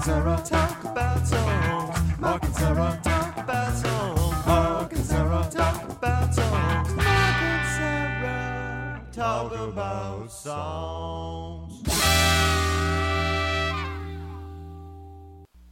talk about songs.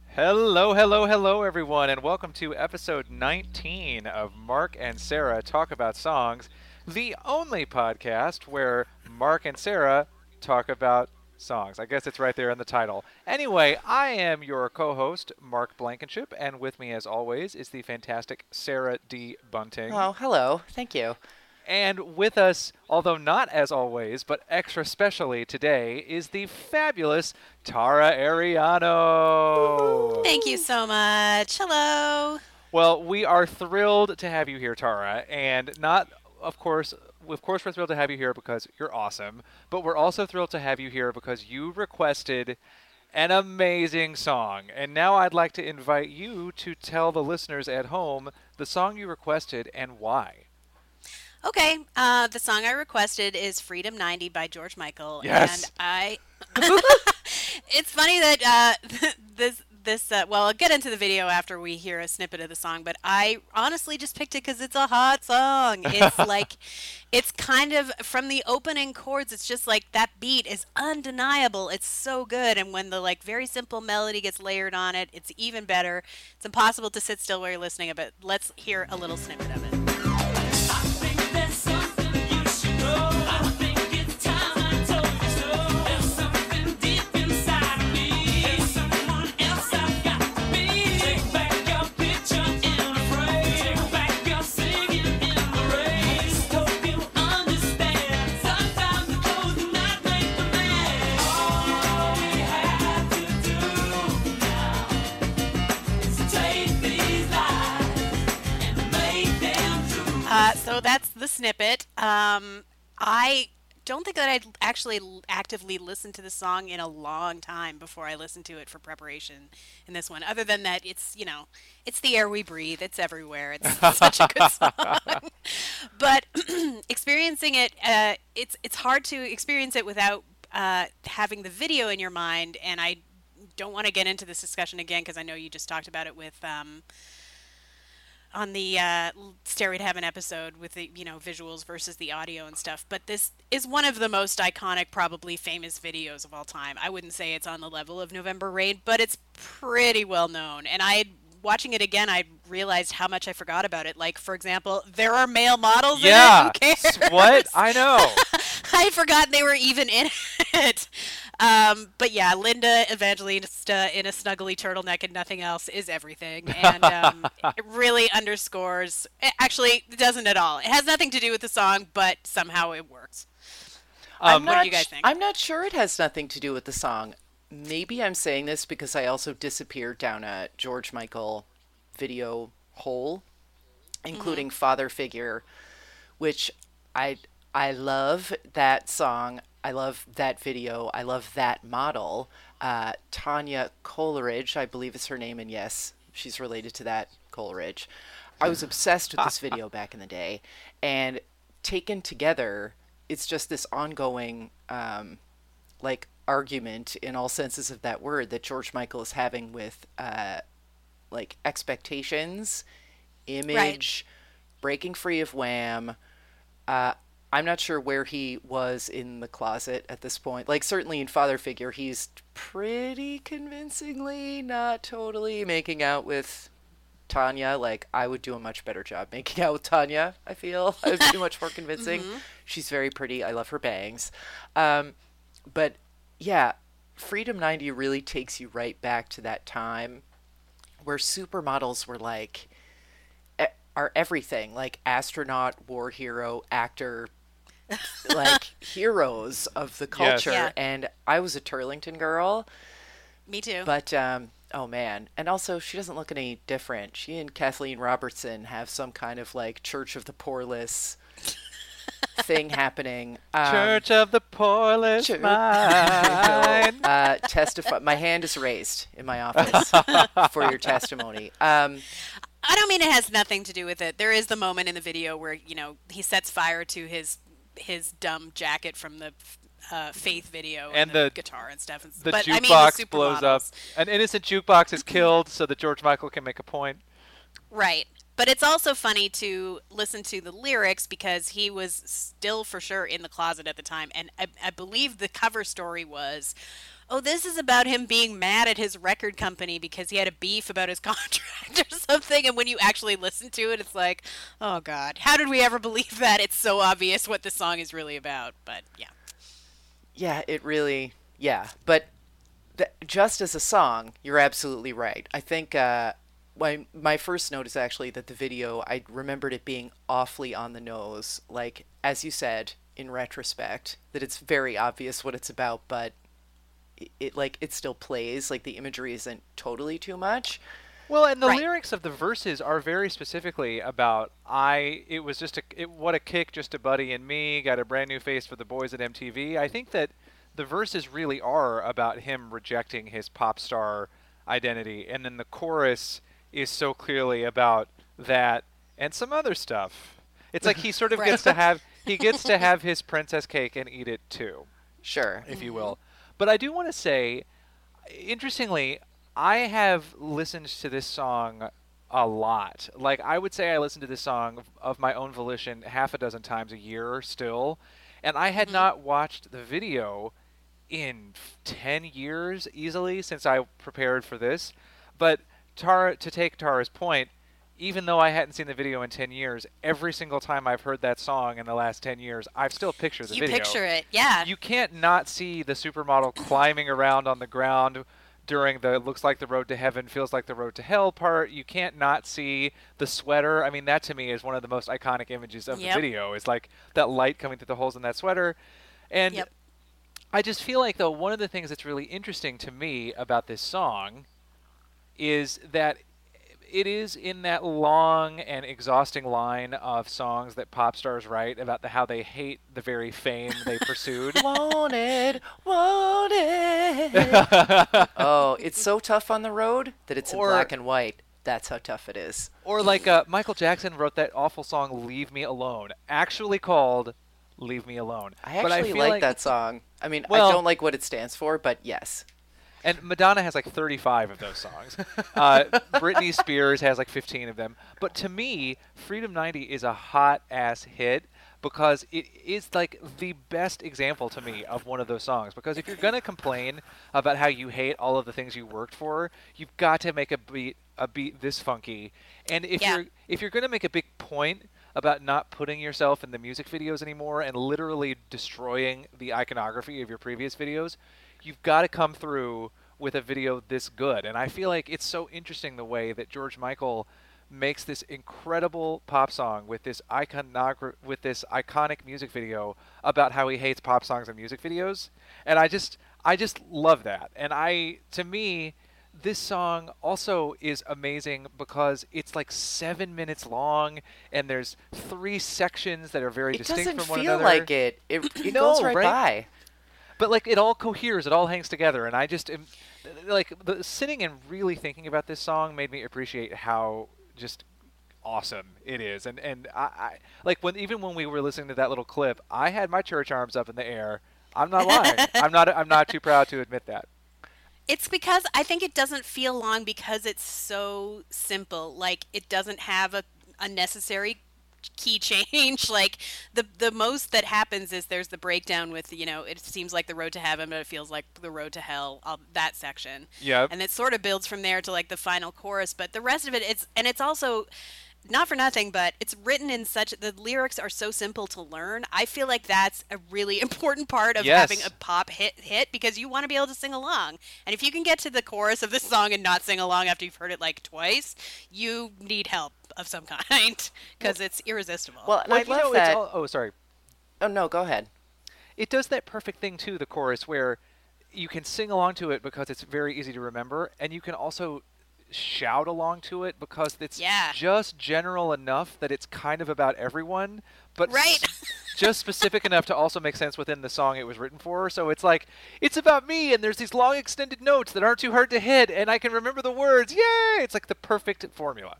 Hello, hello, hello, everyone, and welcome to episode 19 of Mark and Sarah Talk About Songs, the only podcast where Mark and Sarah talk about songs. I guess it's right there in the title. Anyway, I am your co host, Mark Blankenship, and with me, as always, is the fantastic Sarah D. Bunting. Oh, hello. Thank you. And with us, although not as always, but extra specially today, is the fabulous Tara Ariano. Thank you so much. Hello. Well, we are thrilled to have you here, Tara, and not, of course, of course, we're thrilled to have you here because you're awesome, but we're also thrilled to have you here because you requested an amazing song. And now I'd like to invite you to tell the listeners at home the song you requested and why. Okay, uh, the song I requested is "Freedom 90" by George Michael, Yes. and I. it's funny that uh, this this uh, well, I'll get into the video after we hear a snippet of the song, but I honestly just picked it because it's a hot song. It's like, it's kind of from the opening chords. It's just like that beat is undeniable. It's so good, and when the like very simple melody gets layered on it, it's even better. It's impossible to sit still while you're listening but. Let's hear a little snippet of it. Snippet. Um, I don't think that I'd actually actively listened to the song in a long time before I listened to it for preparation in this one. Other than that, it's you know, it's the air we breathe. It's everywhere. It's such a good song. but experiencing it, uh, it's it's hard to experience it without uh, having the video in your mind. And I don't want to get into this discussion again because I know you just talked about it with. Um, on the uh, Stairway to Heaven episode with the you know visuals versus the audio and stuff. But this is one of the most iconic, probably famous videos of all time. I wouldn't say it's on the level of November Rain, but it's pretty well known. And I watching it again, I realized how much I forgot about it. Like for example, there are male models Yeah. in it. Cares? What? I know. I'd forgotten they were even in it. Um, but yeah, Linda Evangelista in a snuggly turtleneck and nothing else is everything. And um, it really underscores. it- Actually, it doesn't at all. It has nothing to do with the song, but somehow it works. Um, what do you guys think? I'm not sure it has nothing to do with the song. Maybe I'm saying this because I also disappeared down a George Michael video hole, including Mm-hmm. Father Figure, which I I love that song. I love that video. I love that model. Uh, Tania Coleridge, I believe is her name, and yes, she's related to that Coleridge. I was obsessed with this video back in the day, and taken together, it's just this ongoing, um, like argument in all senses of that word that George Michael is having with, uh, like expectations, image, breaking free of Wham. Uh, I'm not sure where he was in the closet at this point. Like certainly in Father Figure, he's pretty convincingly not totally making out with Tania. Like I would do a much better job making out with Tania. I feel I would be much more convincing. She's very pretty. I love her bangs. Um, but yeah, Freedom 90 really takes you right back to that time where supermodels were like e- are everything like astronaut, war hero, actor, like heroes of the culture. Yeah. And I was a Turlington girl, Me too. but um, oh man! And also, she doesn't look any different. She and Kathleen Robertson have some kind of like Church of the Poorless thing happening. Um, Church of the Poorless Church- Mind. uh, testify. My hand is raised in my office for your testimony. Um, I don't mean it has nothing to do with it. There is the moment in the video where you know he sets fire to his his dumb jacket from the uh, Faith video And and, the, the- guitar and stuff. And, The but jukebox I mean, the blows up. An innocent jukebox is killed so that George Michael can make a point. Right. But it's also funny to listen to the lyrics because he was still for sure in the closet at the time. And I, I believe the cover story was oh, this is about him being mad at his record company because he had a beef about his contract or something. And when you actually listen to it, it's like, oh, God, how did we ever believe that? It's so obvious what the song is really about. But yeah. Yeah, it really. Yeah, but just as a song, you're absolutely right. I think uh, my my first note is actually that the video I remembered it being awfully on the nose. Like as you said in retrospect, that it's very obvious what it's about, but it, it like it still plays. Like the imagery isn't totally too much. Well, and the Right. lyrics of the verses are very specifically about I. It was just a it, what a kick, just a buddy and me. Got a brand new face for the boys at MTV. I think that the verses really are about him rejecting his pop star identity, and then the chorus is so clearly about that and some other stuff. It's like he sort of gets to have he gets to have his princess cake and eat it too Sure. if you mm-hmm. will. But I do want to say, interestingly, I have listened to this song a lot. Like I would say, I listen to this song of my own volition half a dozen times a year still, and I had mm-hmm. not watched the video in 10 years easily since I prepared for this. But Tara, to take Tara's point, even though I hadn't seen the video in 10 years, every single time I've heard that song in the last 10 years, I've still pictured the You video picture it. Yeah. you can't not see the supermodel climbing around on the ground during the looks like the road to heaven feels like the road to hell part you can't not see the sweater i mean that to me is one of the most iconic images of Yep. the video is like that light coming through the holes in that sweater and Yep. i just feel like though one of the things that's really interesting to me about this song is that it is in that long and exhausting line of songs that pop stars write about the how they hate the very fame they pursued wanted, wanted. oh, it's so tough on the road that it's in black and white. That's how tough it is. Or like uh, Michael Jackson wrote that awful song "Leave Me Alone," actually called "Leave Me Alone." I but actually I feel like, that song. I mean, Well- I don't like what it stands for, but yes. And Madonna has like 35 of those songs. Uh, Britney Spears has like 15 of them. But to me, Freedom 90 is a hot ass hit because it is like the best example to me of one of those songs. Because if you're gonna complain about how you hate all of the things you worked for, you've got to make a beat a beat this funky. And if Yeah. you're if you're gonna make a big point about not putting yourself in the music videos anymore and literally destroying the iconography of your previous videos, you've got to come through with a video this good. And I feel like it's so interesting the way that George Michael makes this incredible pop song with this iconogra- with this iconic music video about how he hates pop songs and music videos. And I just I just love that. And I to me this song also is amazing because it's like seven minutes long and there's three sections that are very It distinct doesn't from one feel another. like it. It, it No, goes right, right? by. But like it all coheres it all hangs together and i just am like the, sitting and really thinking about this song made me appreciate how just awesome it is and and I, I like when even when we were listening to that little clip i had my church arms up in the air. I'm not lying. I'm not i'm not too proud to admit that. It's because I think it doesn't feel long because it's so simple. Like it doesn't have a unnecessary key change. Like the the most that happens is there's the breakdown with you know it seems like the road to heaven, but it feels like the road to hell. All, that section. Yeah. And it sort of builds from there to like the final chorus, but the rest of it it's and it's also not for nothing, but it's written in such the lyrics are so simple to learn. I feel like that's a really important part of Yes. having a pop hit hit because you want to be able to sing along. And if you can get to the chorus of this song and not sing along after you've heard it like twice, you need help of some kind because it's irresistible. Well, and Well, I you love know, it's that. all- oh sorry Oh no, go ahead. it does that perfect thing too the chorus where you can sing along to it because it's very easy to remember and you can also shout along to it because it's Yeah. just general enough that it's kind of about everyone but Right. s- just specific enough to also make sense within the song it was written for so it's like it's about me and there's these long extended notes that aren't too hard to hit and I can remember the words yay it's like the perfect formula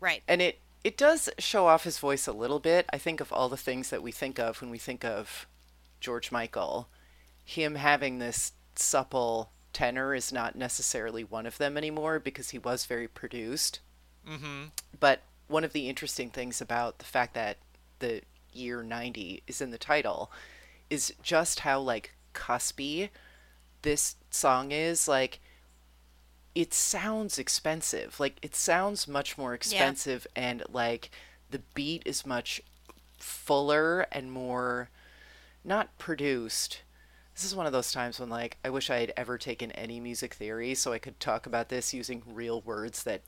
right. And it it does show off his voice a little bit. I think of all the things that we think of when we think of George Michael. him having this supple tenor is not necessarily one of them anymore because he was very produced. Mm-hmm. But one of the interesting things about the fact that the year 90 is in the title is just how like cuspy this song is like it sounds expensive like it sounds much more expensive and like the beat is much fuller and more not produced this is one of those times when like i wish i had ever taken any music theory so i could talk about this using real words that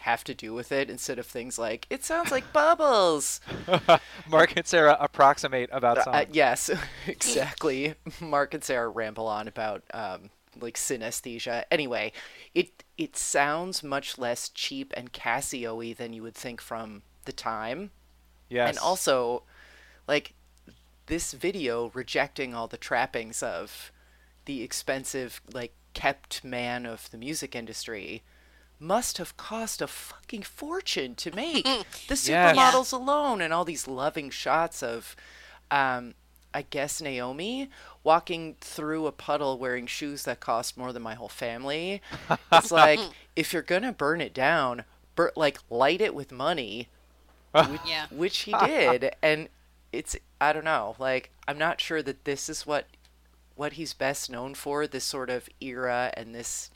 have to do with it instead of things like it sounds like bubbles Mark and Sarah approximate about songs. uh, yes, exactly. Mark and Sarah ramble on about um, like synesthesia. Anyway, it it sounds much less cheap and Casio-y than you would think from the time, yes. and also like this video rejecting all the trappings of the expensive like kept man of the music industry must have cost a fucking fortune to make the supermodels alone and all these loving shots of um I guess Naomi walking through a puddle wearing shoes that cost more than my whole family. It's like if you're gonna burn it down, bur- like light it with money, which, Yeah. which he did, and it's I don't know, like I'm not sure that this is what what he's best known for, this sort of era and this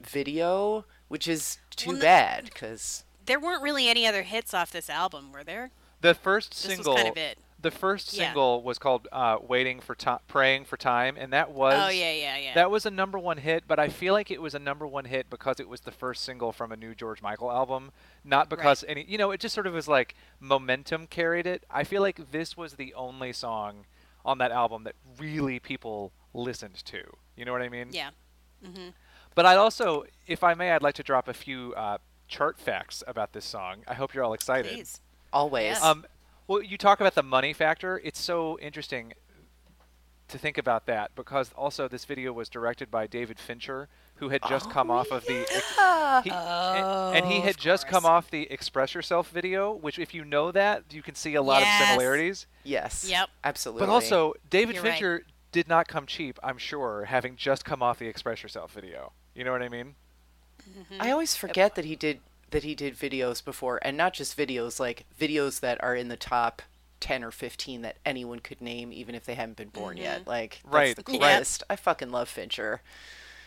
video, which is too Well, bad because There weren't really any other hits off this album, were there? the first This was single. kind of it. The first Yeah. single was called uh, "Waiting for Time," "Praying for Time," and that was Oh yeah, yeah, yeah. that was a number one hit. But I feel like it was a number one hit because it was the first single from a new George Michael album, not because any. You know, it just sort of was like momentum carried it. I feel like this was the only song on that album that really people listened to. You know what I mean? yeah. But I'd also, if I may, I'd like to drop a few uh, chart facts about this song. I hope you're all excited. Please. always. Yes. Um, well, you talk about the money factor. It's so interesting to think about that because also this video was directed by David Fincher, who had just come oh, off of the. He, and, and he Oh, had just come off the Express Yourself video, which, if you know that, you can see a lot Yes. of similarities. yes. Yep. Absolutely. But also, David You're right. Fincher did not come cheap, I'm sure, having just come off the Express Yourself video. You know what I mean? I always forget that he did that he did videos before, and not just videos, like videos that are in the top ten or fifteen that anyone could name, even if they haven't been born yet. Like that's Right, the right. coolest. I fucking love Fincher.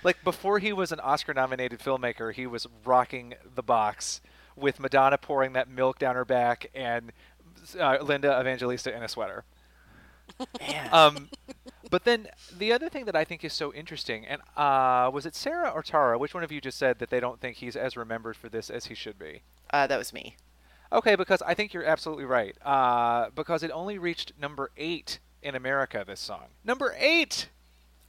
Like before he was an Oscar-nominated filmmaker, he was rocking the box with Madonna pouring that milk down her back and uh, Linda Evangelista in a sweater. Man. Um, but then the other thing that I think is so interesting, and uh, was it Sarah or Tara? Which one of you just said that they don't think he's as remembered for this as he should be? uh, that was me. Okay, because I think you're absolutely right. Uh, because it only reached number eight in America. This song, number eight,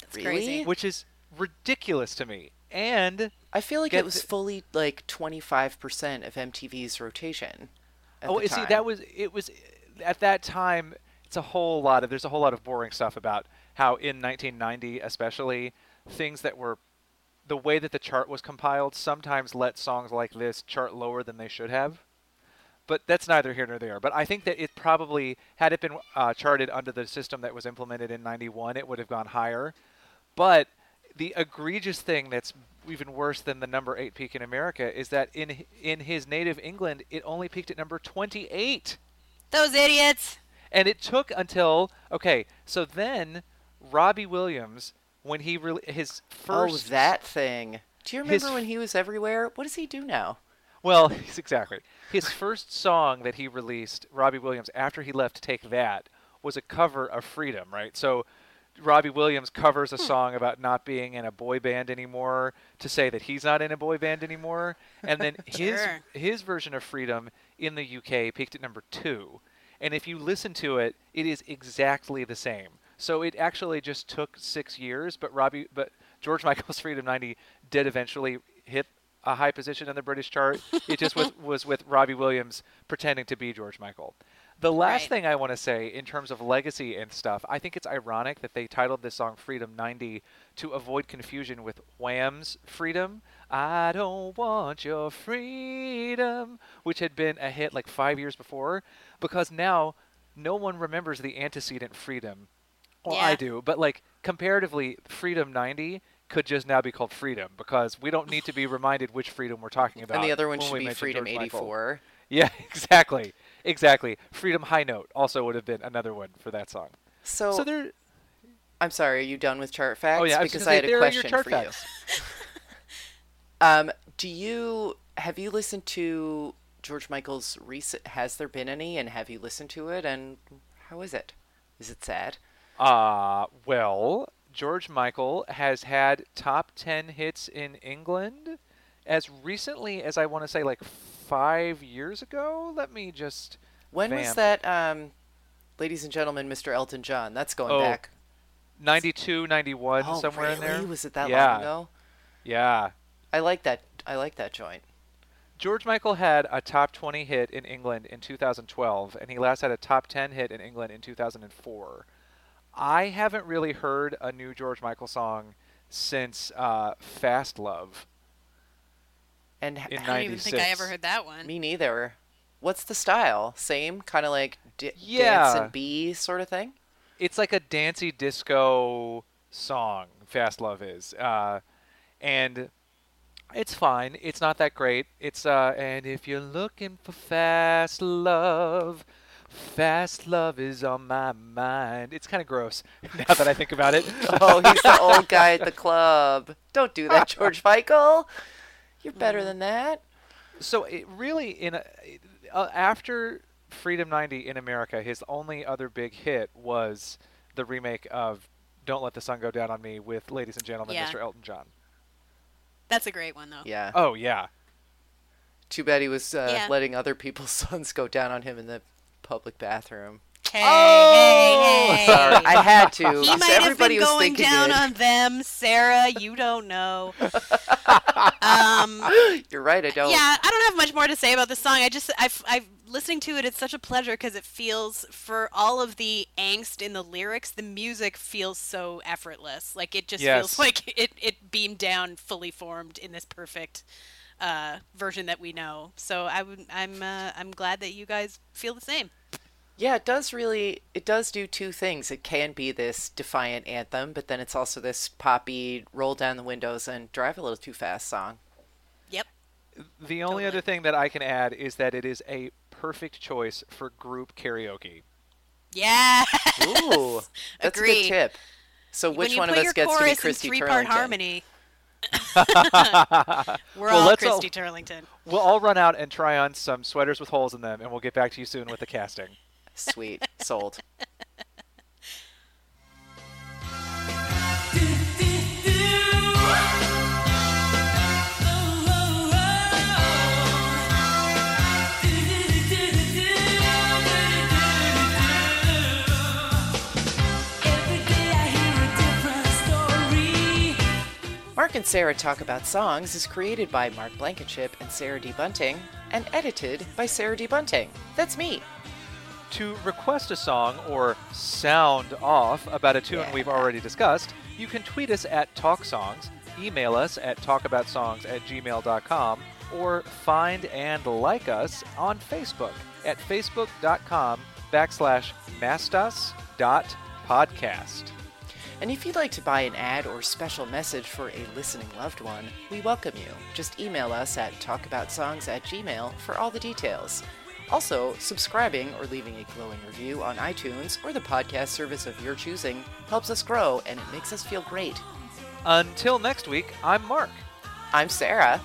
That's really? crazy. which is ridiculous to me. And I feel like it was the- fully like twenty five percent of MTV's rotation. At oh, the see, that was it was at that time. It's a whole lot of there's a whole lot of boring stuff about how in 1990, especially things that were the way that the chart was compiled sometimes let songs like this chart lower than they should have. But that's neither here nor there. But I think that it probably, had it been uh, charted under the system that was implemented in 91, it would have gone higher. But the egregious thing that's even worse than the number eight peak in America is that in in his native England, it only peaked at number 28. Those idiots. And it took until okay, so then Robbie Williams, when he re- his oh, first oh that thing. Do you his remember when he was everywhere? What does he do now? Well, exactly. His first song that he released, Robbie Williams, after he left Take That, was a cover of Freedom, right? So Robbie Williams covers a hmm. song about not being in a boy band anymore to say that he's not in a boy band anymore. And then his Sure. his version of Freedom in the UK peaked at number 2. And if you listen to it, it is exactly the same. So it actually just took 6 years, but Robbie but George Michael's Freedom 90 did eventually hit a high position in the British chart. It just was, was with Robbie Williams pretending to be George Michael. The last Right. thing I want to say in terms of legacy and stuff, I think it's ironic that they titled this song Freedom 90 to avoid confusion with Wham's Freedom. I don't want your freedom, which had been a hit like five years before, because now no one remembers the antecedent Freedom Well, Yeah. I do, but like comparatively, Freedom 90 could just now be called Freedom because we don't need to be reminded which freedom we're talking about. And the other one when should be mention Freedom George Michael. 84. Yeah, exactly, exactly. Freedom High Note also would have been another one for that song. So, so there. I'm sorry, are you done with chart facts? Oh yeah, because gonna I had a there are your question chart for facts. you. Um, do you have you listened to George Michael's recent? Has there been any? And have you listened to it? And how is it? Is it sad? Uh, well, George Michael has had top 10 hits in England as recently as I want to say like five years ago. Let me just. When was that? Um, ladies and gentlemen, Mr. Elton John. That's going Oh, back. 92, 91, Oh, somewhere really? in there. Was it that yeah, long ago? Yeah. I like that. I like that joint. George Michael had a top 20 hit in England in 2012, and he last had a top 10 hit in England in 2004. I haven't really heard a new George Michael song since uh, Fastlove. And In I don't even think I ever heard that one. me neither. What's the style? Same kind of like d- dance Yeah. and B sort of thing. It's like a dancey disco song, Fastlove is. Uh, and it's fine. It's not that great. It's uh and if you're looking for fast love, fast love is on my mind. It's kind of gross now that I think about it. Oh, he's the old guy at the club. Don't do that, George Michael. You're better than that. so it really in a, uh, after Freedom 90 in America, his only other big hit was the remake of Don't Let the Sun Go Down on Me with ladies and gentlemen Yeah. Mr. Elton John. That's a great one though. Yeah. Oh yeah. Too bad he was uh, Yeah. letting other people's sons go down on him in the public bathroom. Hey, Oh! hey, hey. Sorry, I had to. He So might have been going down it. on them, Sarah. You don't know. um, You're right. I don't. yeah, I don't have much more to say about this song. I just, I've, I've listening to it. It's such a pleasure because it feels, for all of the angst in the lyrics, the music feels so effortless. Like it just Yes. feels like it, it beamed down, fully formed in this perfect uh, version that we know. So I would, I'm, uh, I'm glad that you guys feel the same. Yeah, it does really. It does do two things. It can be this defiant anthem, but then it's also this poppy roll down the windows and drive a little too fast song. Yep. The only Totally. other thing that I can add is that it is a perfect choice for group karaoke. Yeah. Ooh, that's a Agreed. good tip. So which one of us gets to be Christy in three-part Turlington? harmony. We're Well, all let's all- Christy Turlington. We'll all run out and try on some sweaters with holes in them, and we'll get back to you soon with the casting. Sweet, sold. And Sarah Talk About Songs is created by Mark Blankenship and Sarah D. Bunting and edited by Sarah D. Bunting. That's me. To request a song or sound off about a tune Yeah. we've already discussed, you can tweet us at TalkSongs, email us at talkaboutsongs at gmail.com, or find and like us on Facebook at facebook.com backslash mastas.podcast. And if you'd like to buy an ad or special message for a listening loved one, we welcome you. Just email us at talkaboutsongs at gmail for all the details. Also, subscribing or leaving a glowing review on iTunes or the podcast service of your choosing helps us grow and it makes us feel great. Until next week, I'm Mark. I'm Sarah.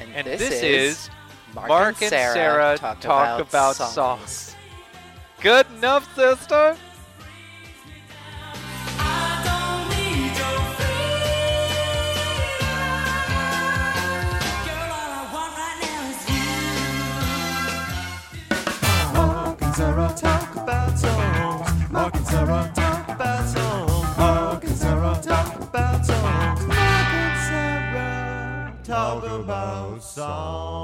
And, And this, this, is, is Mark, and Sarah, talk, talk, about, songs. Good enough, sister. Talk about and Sarah talk about Sarah talk about songs.